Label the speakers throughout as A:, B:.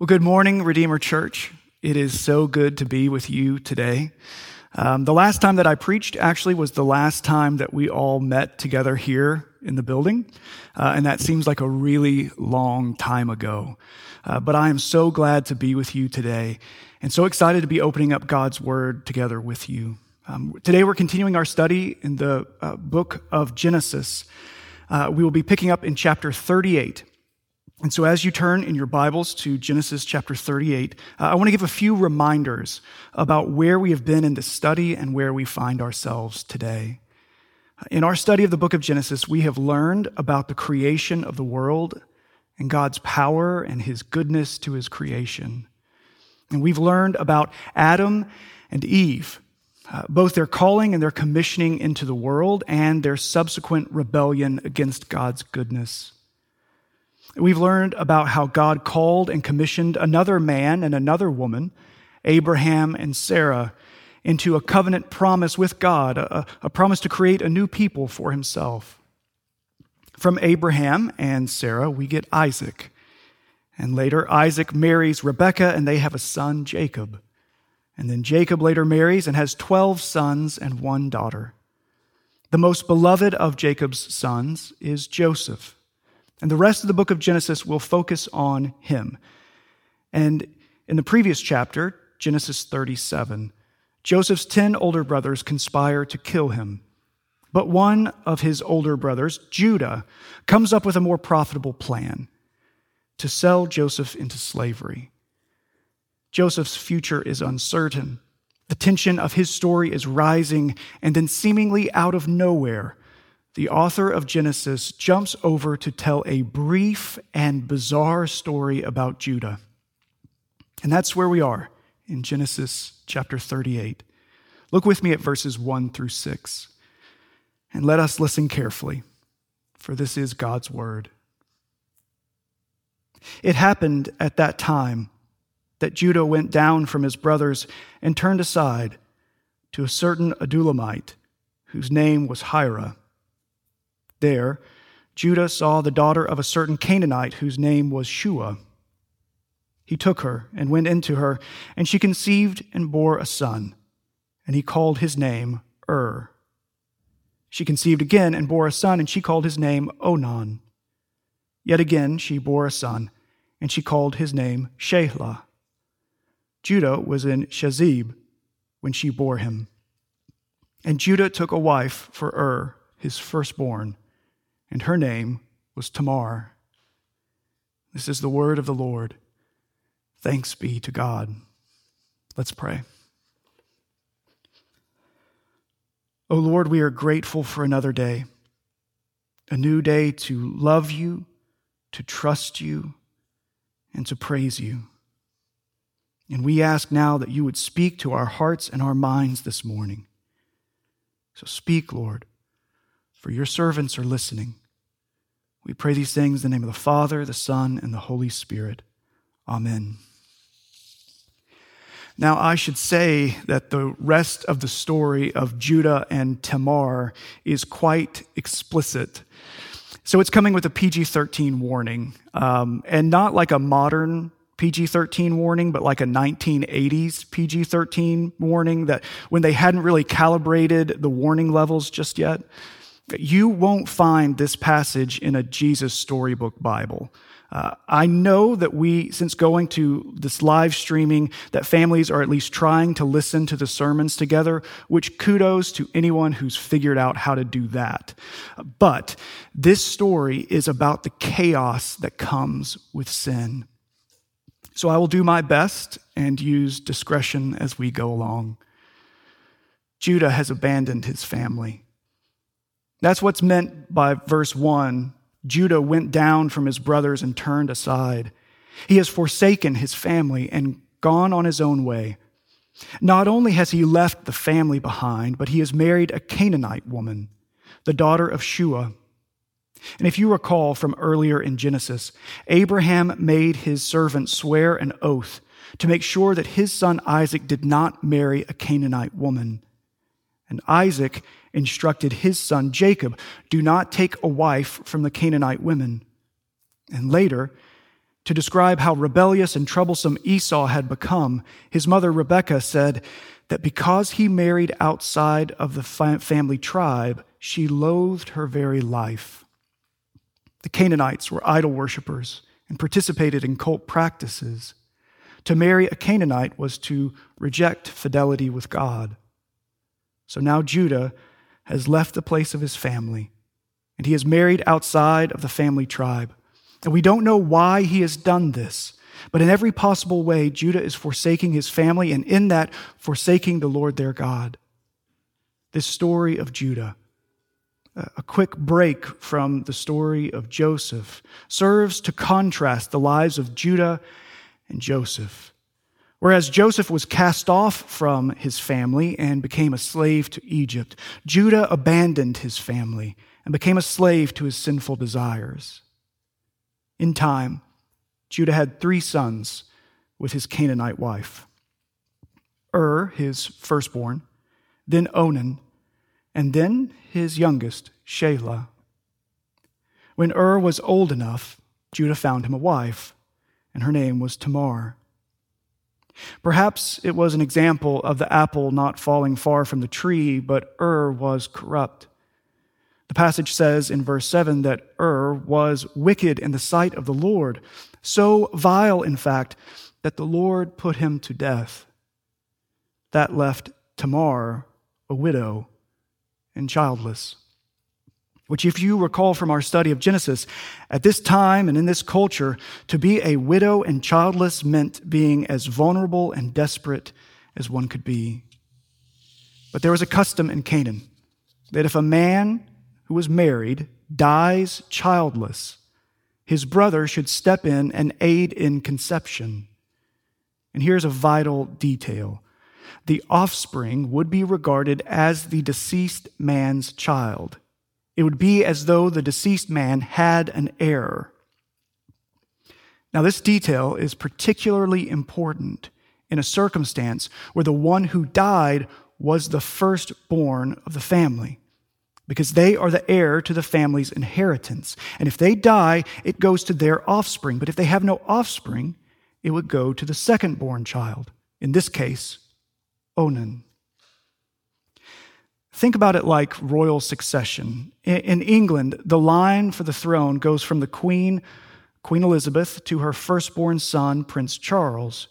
A: Well, good morning, Redeemer Church. It is so good to be with you today. Um, the last time that I preached actually was the last time that we all met together here in the building, uh, and that seems like a really long time ago. Uh, but I am so glad to be with you today and so excited to be opening up God's Word together with you. Um, today we're continuing our study in the uh, book of Genesis. Uh, we will be picking up in chapter 38. And so, as you turn in your Bibles to Genesis chapter 38, uh, I want to give a few reminders about where we have been in this study and where we find ourselves today. In our study of the book of Genesis, we have learned about the creation of the world and God's power and his goodness to his creation. And we've learned about Adam and Eve, uh, both their calling and their commissioning into the world and their subsequent rebellion against God's goodness. We've learned about how God called and commissioned another man and another woman, Abraham and Sarah, into a covenant promise with God, a, a, promise to create a new people for himself. From Abraham and Sarah, we get Isaac. And later, Isaac marries Rebekah, and they have a son, Jacob. And then Jacob later marries and has 12 sons and one daughter. The most beloved of Jacob's sons is Joseph. And the rest of the book of Genesis will focus on him. And in the previous chapter, Genesis 37, Joseph's 10 older brothers conspire to kill him. But one of his older brothers, Judah, comes up with a more profitable plan to sell Joseph into slavery. Joseph's future is uncertain. The tension of his story is rising, and then, seemingly out of nowhere, the author of Genesis jumps over to tell a brief and bizarre story about Judah. And that's where we are in Genesis chapter 38. Look with me at verses 1 through 6. And let us listen carefully, for this is God's word. It happened at that time that Judah went down from his brothers and turned aside to a certain Adullamite whose name was Hirah. There, Judah saw the daughter of a certain Canaanite whose name was Shua. He took her and went into her, and she conceived and bore a son, and he called his name Ur. She conceived again and bore a son, and she called his name Onan. Yet again she bore a son, and she called his name Shelah. Judah was in Chezib when she bore him. And Judah took a wife for Ur, his firstborn and her name was Tamar. This is the word of the Lord. Thanks be to God. Let's pray. O oh Lord, we are grateful for another day, a new day to love you, to trust you, and to praise you. And we ask now that you would speak to our hearts and our minds this morning. So speak, Lord for your servants are listening. We pray these things in the name of the Father, the Son, and the Holy Spirit. Amen. Now, I should say that the rest of the story of Judah and Tamar is quite explicit. So it's coming with a PG 13 warning, um, and not like a modern PG 13 warning, but like a 1980s PG 13 warning that when they hadn't really calibrated the warning levels just yet. You won't find this passage in a Jesus storybook Bible. Uh, I know that we, since going to this live streaming, that families are at least trying to listen to the sermons together, which kudos to anyone who's figured out how to do that. But this story is about the chaos that comes with sin. So I will do my best and use discretion as we go along. Judah has abandoned his family. That's what's meant by verse 1. Judah went down from his brothers and turned aside. He has forsaken his family and gone on his own way. Not only has he left the family behind, but he has married a Canaanite woman, the daughter of Shua. And if you recall from earlier in Genesis, Abraham made his servant swear an oath to make sure that his son Isaac did not marry a Canaanite woman. And Isaac instructed his son Jacob, Do not take a wife from the Canaanite women. And later, To describe how rebellious and troublesome Esau had become, his mother Rebekah said that because he married outside of the family tribe, she loathed her very life. The Canaanites were idol worshippers and participated in cult practices. To marry a Canaanite was to reject fidelity with God. So now Judah has left the place of his family, and he is married outside of the family tribe. And we don't know why he has done this, but in every possible way, Judah is forsaking his family, and in that, forsaking the Lord their God. This story of Judah a quick break from the story of Joseph serves to contrast the lives of Judah and Joseph. Whereas Joseph was cast off from his family and became a slave to Egypt, Judah abandoned his family and became a slave to his sinful desires. In time, Judah had three sons with his Canaanite wife Ur, his firstborn, then Onan, and then his youngest, Shelah. When Ur was old enough, Judah found him a wife, and her name was Tamar. Perhaps it was an example of the apple not falling far from the tree, but Ur was corrupt. The passage says in verse 7 that Ur was wicked in the sight of the Lord, so vile, in fact, that the Lord put him to death. That left Tamar a widow and childless. Which, if you recall from our study of Genesis, at this time and in this culture, to be a widow and childless meant being as vulnerable and desperate as one could be. But there was a custom in Canaan that if a man who was married dies childless, his brother should step in and aid in conception. And here's a vital detail the offspring would be regarded as the deceased man's child. It would be as though the deceased man had an heir. Now, this detail is particularly important in a circumstance where the one who died was the firstborn of the family, because they are the heir to the family's inheritance. And if they die, it goes to their offspring. But if they have no offspring, it would go to the secondborn child, in this case, Onan. Think about it like royal succession. In England, the line for the throne goes from the Queen, Queen Elizabeth, to her firstborn son, Prince Charles,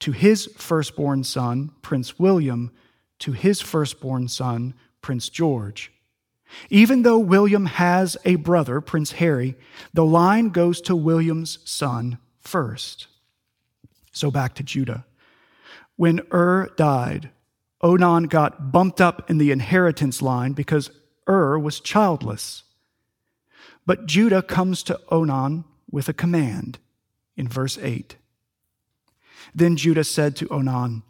A: to his firstborn son, Prince William, to his firstborn son, Prince George. Even though William has a brother, Prince Harry, the line goes to William's son first. So back to Judah. When Ur died, Onan got bumped up in the inheritance line because Ur was childless. But Judah comes to Onan with a command in verse 8. Then Judah said to Onan,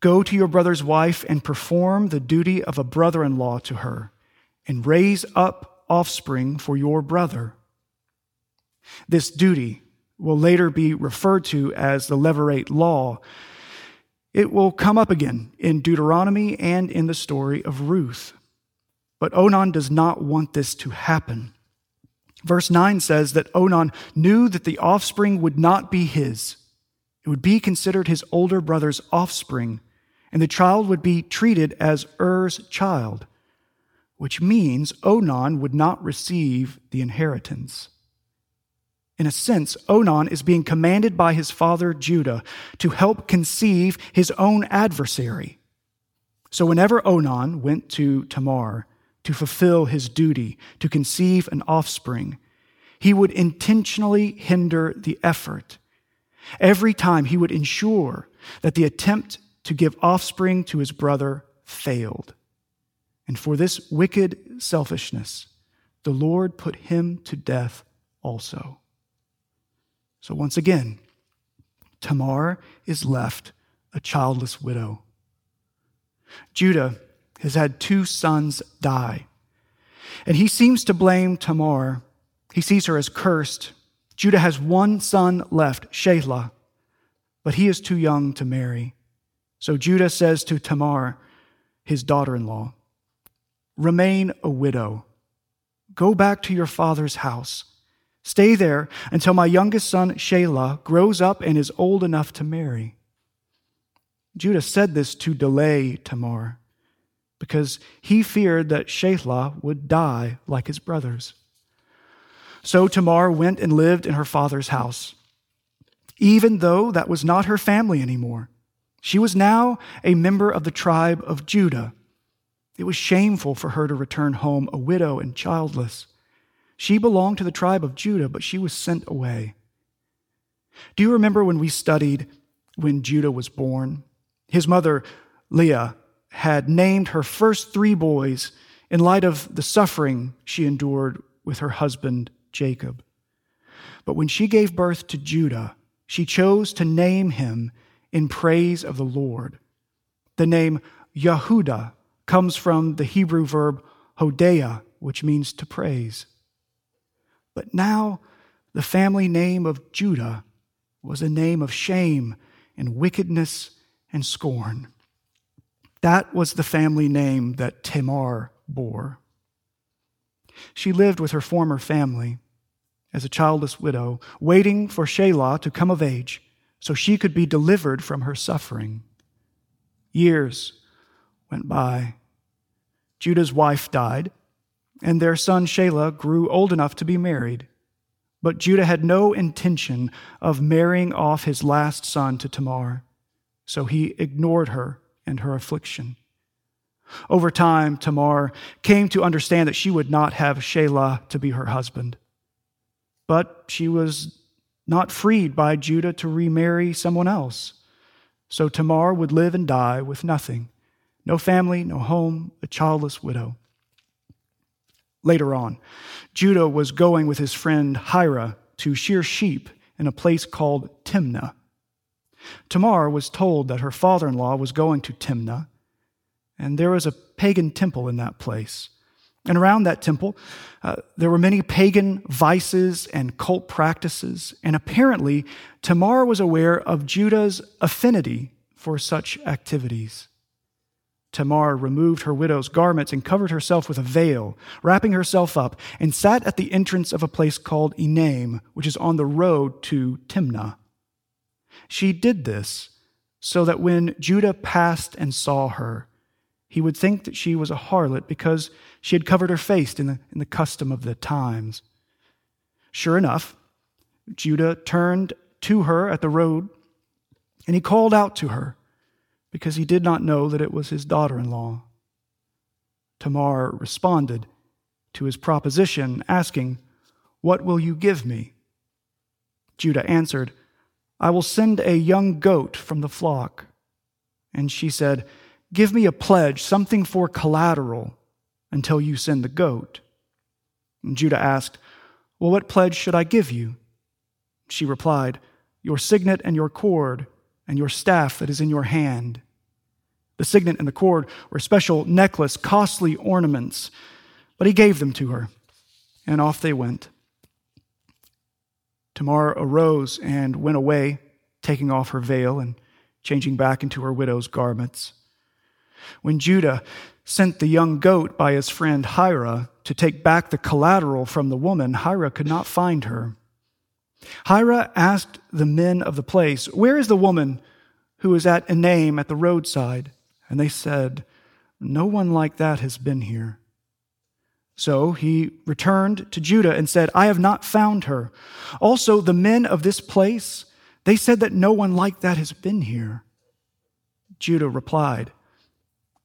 A: Go to your brother's wife and perform the duty of a brother in law to her, and raise up offspring for your brother. This duty will later be referred to as the Levirate law it will come up again in Deuteronomy and in the story of Ruth. But Onan does not want this to happen. Verse 9 says that Onan knew that the offspring would not be his. It would be considered his older brother's offspring, and the child would be treated as Er's child, which means Onan would not receive the inheritance. In a sense, Onan is being commanded by his father Judah to help conceive his own adversary. So whenever Onan went to Tamar to fulfill his duty to conceive an offspring, he would intentionally hinder the effort. Every time he would ensure that the attempt to give offspring to his brother failed. And for this wicked selfishness, the Lord put him to death also. So once again, Tamar is left a childless widow. Judah has had two sons die, and he seems to blame Tamar. He sees her as cursed. Judah has one son left, Shelah, but he is too young to marry. So Judah says to Tamar, his daughter in law, Remain a widow. Go back to your father's house Stay there until my youngest son, Shelah, grows up and is old enough to marry. Judah said this to delay Tamar, because he feared that Shelah would die like his brothers. So Tamar went and lived in her father's house, even though that was not her family anymore. She was now a member of the tribe of Judah. It was shameful for her to return home a widow and childless. She belonged to the tribe of Judah, but she was sent away. Do you remember when we studied when Judah was born? His mother, Leah, had named her first three boys in light of the suffering she endured with her husband, Jacob. But when she gave birth to Judah, she chose to name him in praise of the Lord. The name Yehudah comes from the Hebrew verb hodeah, which means to praise. But now the family name of Judah was a name of shame and wickedness and scorn. That was the family name that Tamar bore. She lived with her former family as a childless widow, waiting for Shelah to come of age so she could be delivered from her suffering. Years went by. Judah's wife died, and their son Shelah grew old enough to be married. But Judah had no intention of marrying off his last son to Tamar, so he ignored her and her affliction. Over time, Tamar came to understand that she would not have Shelah to be her husband. But she was not freed by Judah to remarry someone else. So Tamar would live and die with nothing no family, no home, a childless widow. Later on, Judah was going with his friend Hirah to shear sheep in a place called Timnah. Tamar was told that her father in law was going to Timnah, and there was a pagan temple in that place. And around that temple, uh, there were many pagan vices and cult practices, and apparently, Tamar was aware of Judah's affinity for such activities. Tamar removed her widow's garments and covered herself with a veil, wrapping herself up, and sat at the entrance of a place called Enaim, which is on the road to Timnah. She did this so that when Judah passed and saw her, he would think that she was a harlot because she had covered her face in the, in the custom of the times. Sure enough, Judah turned to her at the road, and he called out to her because he did not know that it was his daughter in law. Tamar responded to his proposition, asking, What will you give me? Judah answered, I will send a young goat from the flock. And she said, Give me a pledge, something for collateral, until you send the goat. And Judah asked, Well, what pledge should I give you? She replied, Your signet and your cord and your staff that is in your hand. The signet and the cord were special necklace, costly ornaments, but he gave them to her, and off they went. Tamar arose and went away, taking off her veil and changing back into her widow's garments. When Judah sent the young goat by his friend Hirah to take back the collateral from the woman, Hirah could not find her. Hirah asked the men of the place, Where is the woman who is at Enaim at the roadside? And they said, No one like that has been here. So he returned to Judah and said, I have not found her. Also, the men of this place, they said that no one like that has been here. Judah replied,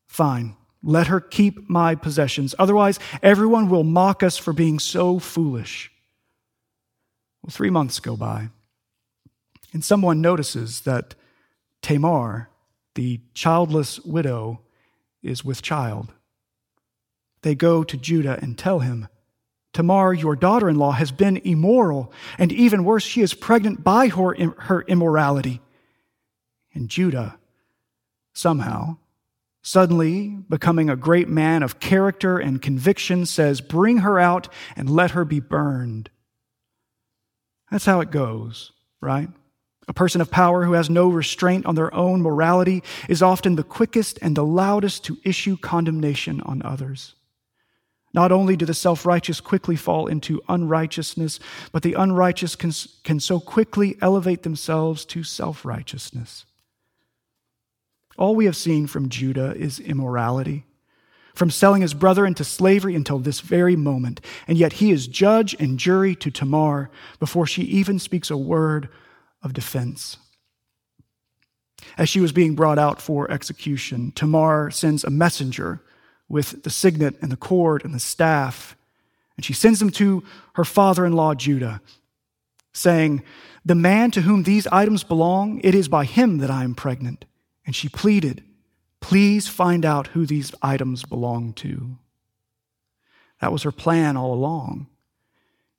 A: Fine, let her keep my possessions. Otherwise, everyone will mock us for being so foolish. Well, three months go by, and someone notices that Tamar, the childless widow, is with child. They go to Judah and tell him, Tamar, your daughter in law, has been immoral, and even worse, she is pregnant by her, her immorality. And Judah, somehow, suddenly becoming a great man of character and conviction, says, Bring her out and let her be burned. That's how it goes, right? A person of power who has no restraint on their own morality is often the quickest and the loudest to issue condemnation on others. Not only do the self righteous quickly fall into unrighteousness, but the unrighteous can, can so quickly elevate themselves to self righteousness. All we have seen from Judah is immorality, from selling his brother into slavery until this very moment, and yet he is judge and jury to Tamar before she even speaks a word of defense. As she was being brought out for execution, Tamar sends a messenger with the signet and the cord and the staff. And she sends them to her father in law, Judah, saying, The man to whom these items belong, it is by him that I am pregnant. And she pleaded, Please find out who these items belong to. That was her plan all along.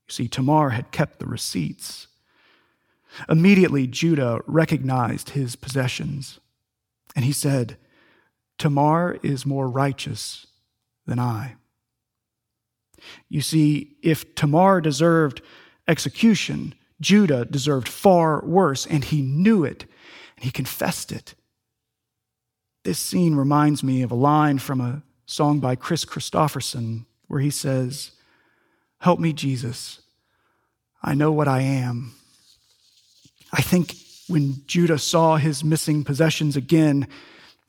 A: You see, Tamar had kept the receipts. Immediately, Judah recognized his possessions, and he said, Tamar is more righteous than I. You see, if Tamar deserved execution, Judah deserved far worse, and he knew it, and he confessed it. This scene reminds me of a line from a song by Kris Kristofferson where he says, Help me, Jesus. I know what I am. I think when Judah saw his missing possessions again,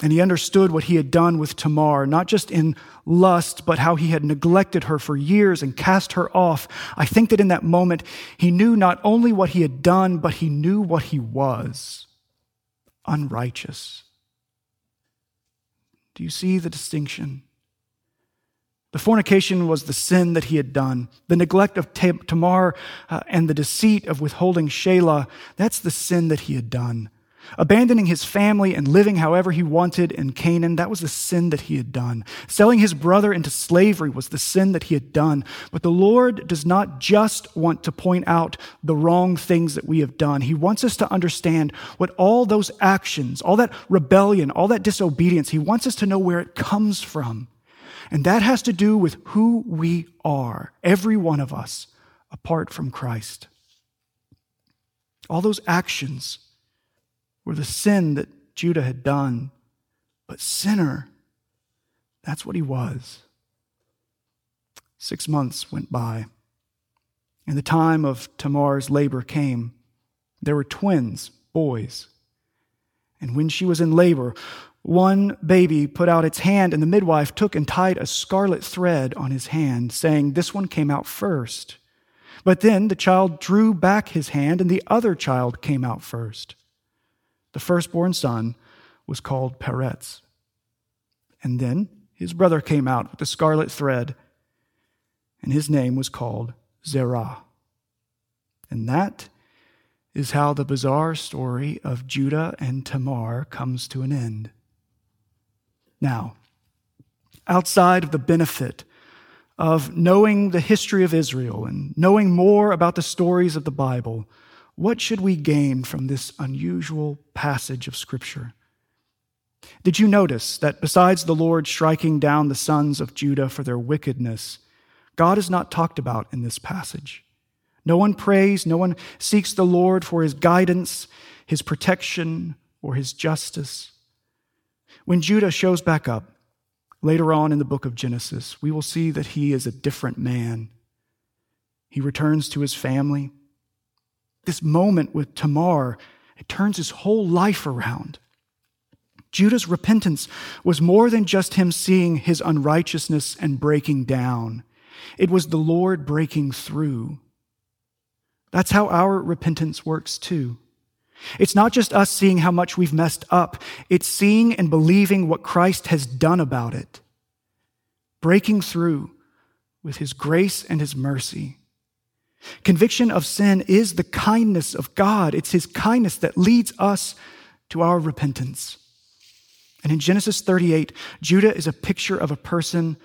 A: and he understood what he had done with Tamar, not just in lust, but how he had neglected her for years and cast her off. I think that in that moment, he knew not only what he had done, but he knew what he was unrighteous. Do you see the distinction? The fornication was the sin that he had done. The neglect of Tamar uh, and the deceit of withholding Shelah, that's the sin that he had done. Abandoning his family and living however he wanted in Canaan, that was the sin that he had done. Selling his brother into slavery was the sin that he had done. But the Lord does not just want to point out the wrong things that we have done. He wants us to understand what all those actions, all that rebellion, all that disobedience, he wants us to know where it comes from. And that has to do with who we are, every one of us, apart from Christ. All those actions were the sin that Judah had done. But sinner, that's what he was. Six months went by, and the time of Tamar's labor came. There were twins, boys. And when she was in labor, one baby put out its hand, and the midwife took and tied a scarlet thread on his hand, saying, This one came out first. But then the child drew back his hand, and the other child came out first. The firstborn son was called Peretz. And then his brother came out with the scarlet thread, and his name was called Zerah. And that is how the bizarre story of Judah and Tamar comes to an end. Now, outside of the benefit of knowing the history of Israel and knowing more about the stories of the Bible, what should we gain from this unusual passage of Scripture? Did you notice that besides the Lord striking down the sons of Judah for their wickedness, God is not talked about in this passage? No one prays, no one seeks the Lord for his guidance, his protection, or his justice. When Judah shows back up later on in the book of Genesis, we will see that he is a different man. He returns to his family. This moment with Tamar, it turns his whole life around. Judah's repentance was more than just him seeing his unrighteousness and breaking down. It was the Lord breaking through. That's how our repentance works too. It's not just us seeing how much we've messed up, it's seeing and believing what Christ has done about it, breaking through with his grace and his mercy. Conviction of sin is the kindness of God. It's his kindness that leads us to our repentance. And in Genesis 38, Judah is a picture of a person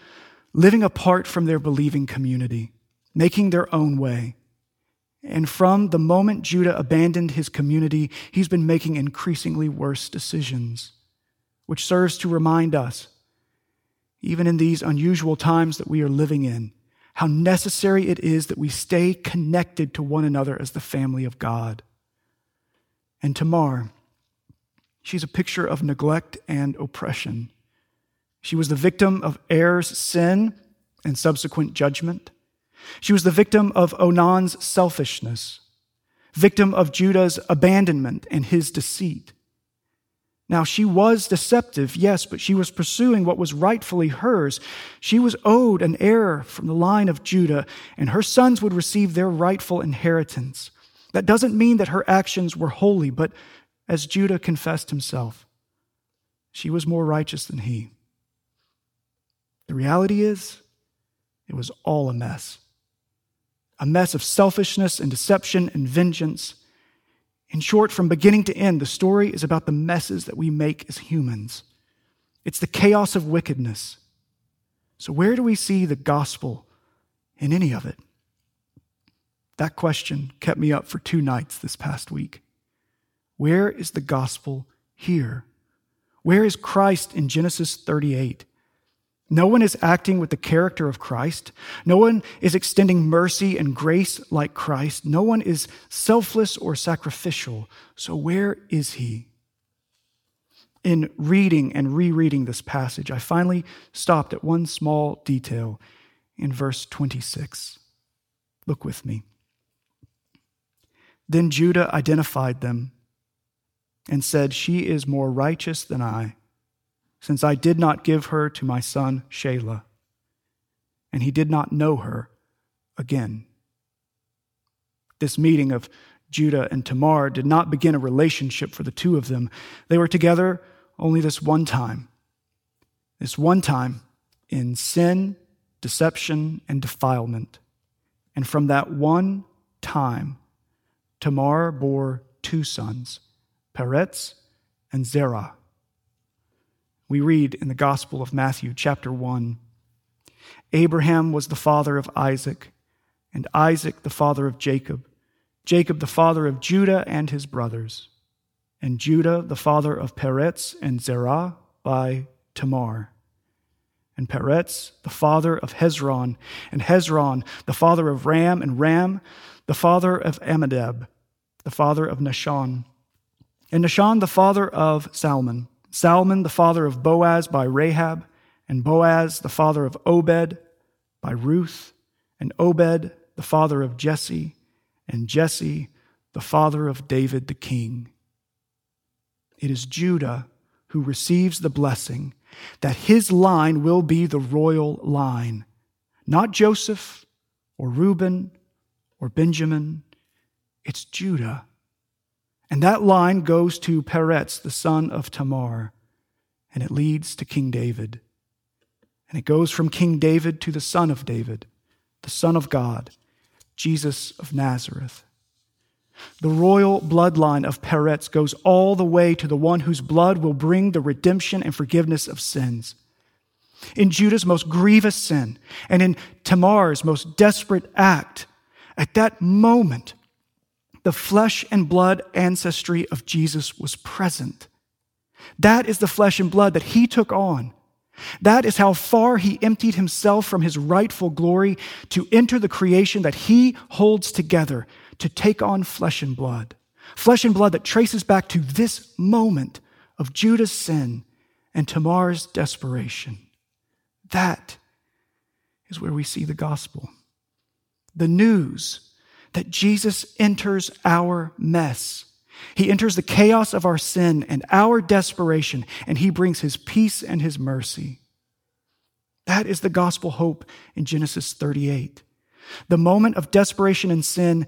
A: living apart from their believing community, making their own way. And from the moment Judah abandoned his community, he's been making increasingly worse decisions, which serves to remind us, even in these unusual times that we are living in, how necessary it is that we stay connected to one another as the family of God. And Tamar, she's a picture of neglect and oppression. She was the victim of Er's sin and subsequent judgment. She was the victim of Onan's selfishness, victim of Judah's abandonment and his deceit. Now, she was deceptive, yes, but she was pursuing what was rightfully hers. She was owed an heir from the line of Judah, and her sons would receive their rightful inheritance. That doesn't mean that her actions were holy, but as Judah confessed himself, she was more righteous than he. The reality is, it was all a mess. A mess of selfishness and deception and vengeance in short, from beginning to end, the story is about the messes that we make as humans. It's the chaos of wickedness. So, where do we see the gospel in any of it? That question kept me up for two nights this past week. Where is the gospel here? Where is Christ in Genesis 38? No one is acting with the character of Christ. No one is extending mercy and grace like Christ. No one is selfless or sacrificial. So, where is he? In reading and rereading this passage, I finally stopped at one small detail in verse 26. Look with me. Then Judah identified them and said, She is more righteous than I since I did not give her to my son Shelah. And he did not know her again. This meeting of Judah and Tamar did not begin a relationship for the two of them. They were together only this one time. This one time in sin, deception, and defilement. And from that one time, Tamar bore two sons, Peretz and Zerah. We read in the Gospel of Matthew, chapter 1 Abraham was the father of Isaac, and Isaac the father of Jacob, Jacob the father of Judah and his brothers, and Judah the father of Peretz and Zerah by Tamar, and Peretz the father of Hezron, and Hezron the father of Ram, and Ram the father of Amminadab, the father of Nahshon, and Nahshon the father of Salmon Salmon, the father of Boaz by Rahab, and Boaz, the father of Obed by Ruth, and Obed, the father of Jesse, and Jesse, the father of David the king. It is Judah who receives the blessing that his line will be the royal line, not Joseph or Reuben or Benjamin. It's Judah. And that line goes to Peretz, the son of Tamar, and it leads to King David. And it goes from King David to the son of David, the son of God, Jesus of Nazareth. The royal bloodline of Peretz goes all the way to the one whose blood will bring the redemption and forgiveness of sins. In Judah's most grievous sin and in Tamar's most desperate act, at that moment, the flesh and blood ancestry of Jesus was present. That is the flesh and blood that he took on. That is how far he emptied himself from his rightful glory to enter the creation that he holds together to take on flesh and blood. Flesh and blood that traces back to this moment of Judah's sin and Tamar's desperation. That is where we see the gospel. The news that Jesus enters our mess. He enters the chaos of our sin and our desperation, and he brings his peace and his mercy. That is the gospel hope in Genesis 38. The moment of desperation and sin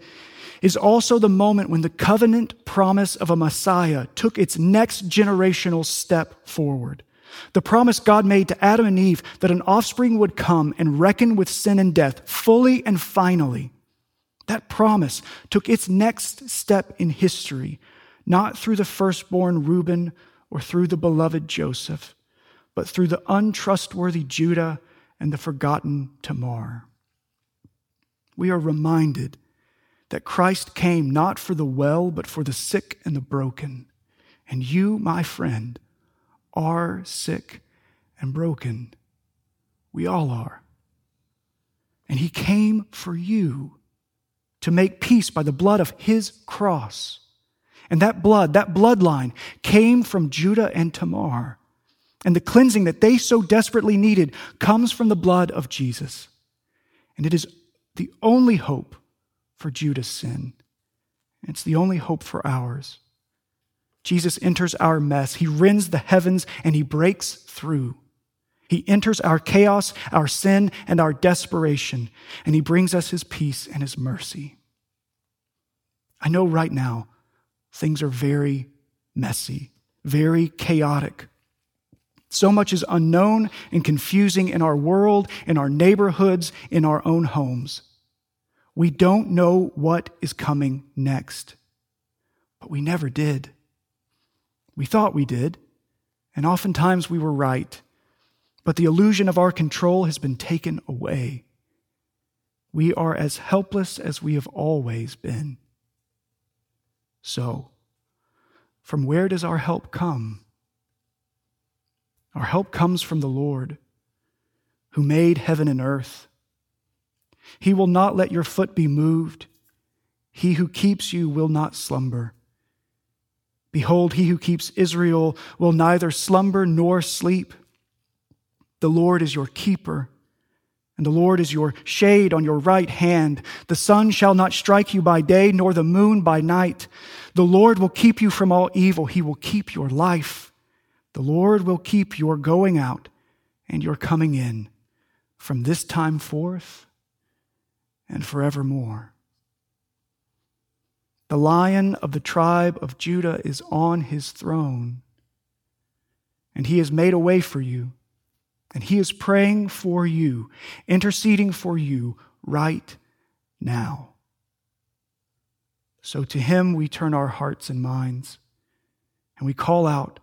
A: is also the moment when the covenant promise of a Messiah took its next generational step forward. The promise God made to Adam and Eve that an offspring would come and reckon with sin and death fully and finally. That promise took its next step in history, not through the firstborn Reuben or through the beloved Joseph, but through the untrustworthy Judah and the forgotten Tamar. We are reminded that Christ came not for the well, but for the sick and the broken. And you, my friend, are sick and broken. We all are. And he came for you to make peace by the blood of his cross. And that blood, that bloodline, came from Judah and Tamar. And the cleansing that they so desperately needed comes from the blood of Jesus. And it is the only hope for Judah's sin. It's the only hope for ours. Jesus enters our mess. He rends the heavens and he breaks through. He enters our chaos, our sin, and our desperation, and he brings us his peace and his mercy. I know right now things are very messy, very chaotic. So much is unknown and confusing in our world, in our neighborhoods, in our own homes. We don't know what is coming next, but we never did. We thought we did, and oftentimes we were right, but the illusion of our control has been taken away. We are as helpless as we have always been. So, from where does our help come? Our help comes from the Lord, who made heaven and earth. He will not let your foot be moved. He who keeps you will not slumber. Behold, he who keeps Israel will neither slumber nor sleep. The Lord is your keeper, and the Lord is your shade on your right hand. The sun shall not strike you by day, nor the moon by night. The Lord will keep you from all evil. He will keep your life. The Lord will keep your going out and your coming in from this time forth and forevermore. The lion of the tribe of Judah is on his throne, and he has made a way for you, and he is praying for you, interceding for you right now. So to him we turn our hearts and minds, and we call out,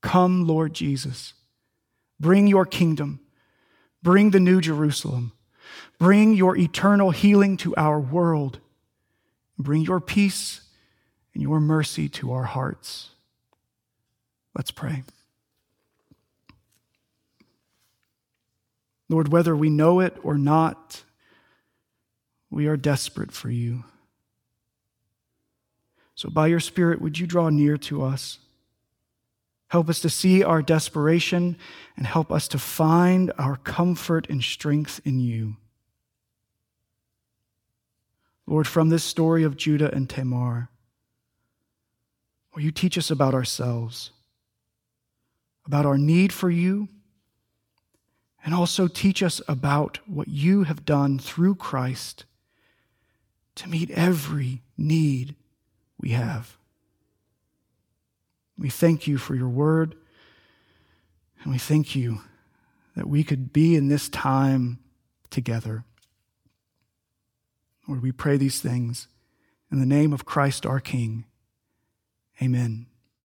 A: Come, Lord Jesus, bring your kingdom, bring the new Jerusalem, bring your eternal healing to our world Bring your peace and your mercy to our hearts. Let's pray. Lord, whether we know it or not, we are desperate for you. So, by your Spirit, would you draw near to us? Help us to see our desperation and help us to find our comfort and strength in you. Lord, from this story of Judah and Tamar, will you teach us about ourselves, about our need for you, and also teach us about what you have done through Christ to meet every need we have. We thank you for your word, and we thank you that we could be in this time together. Lord, we pray these things in the name of Christ our King. Amen.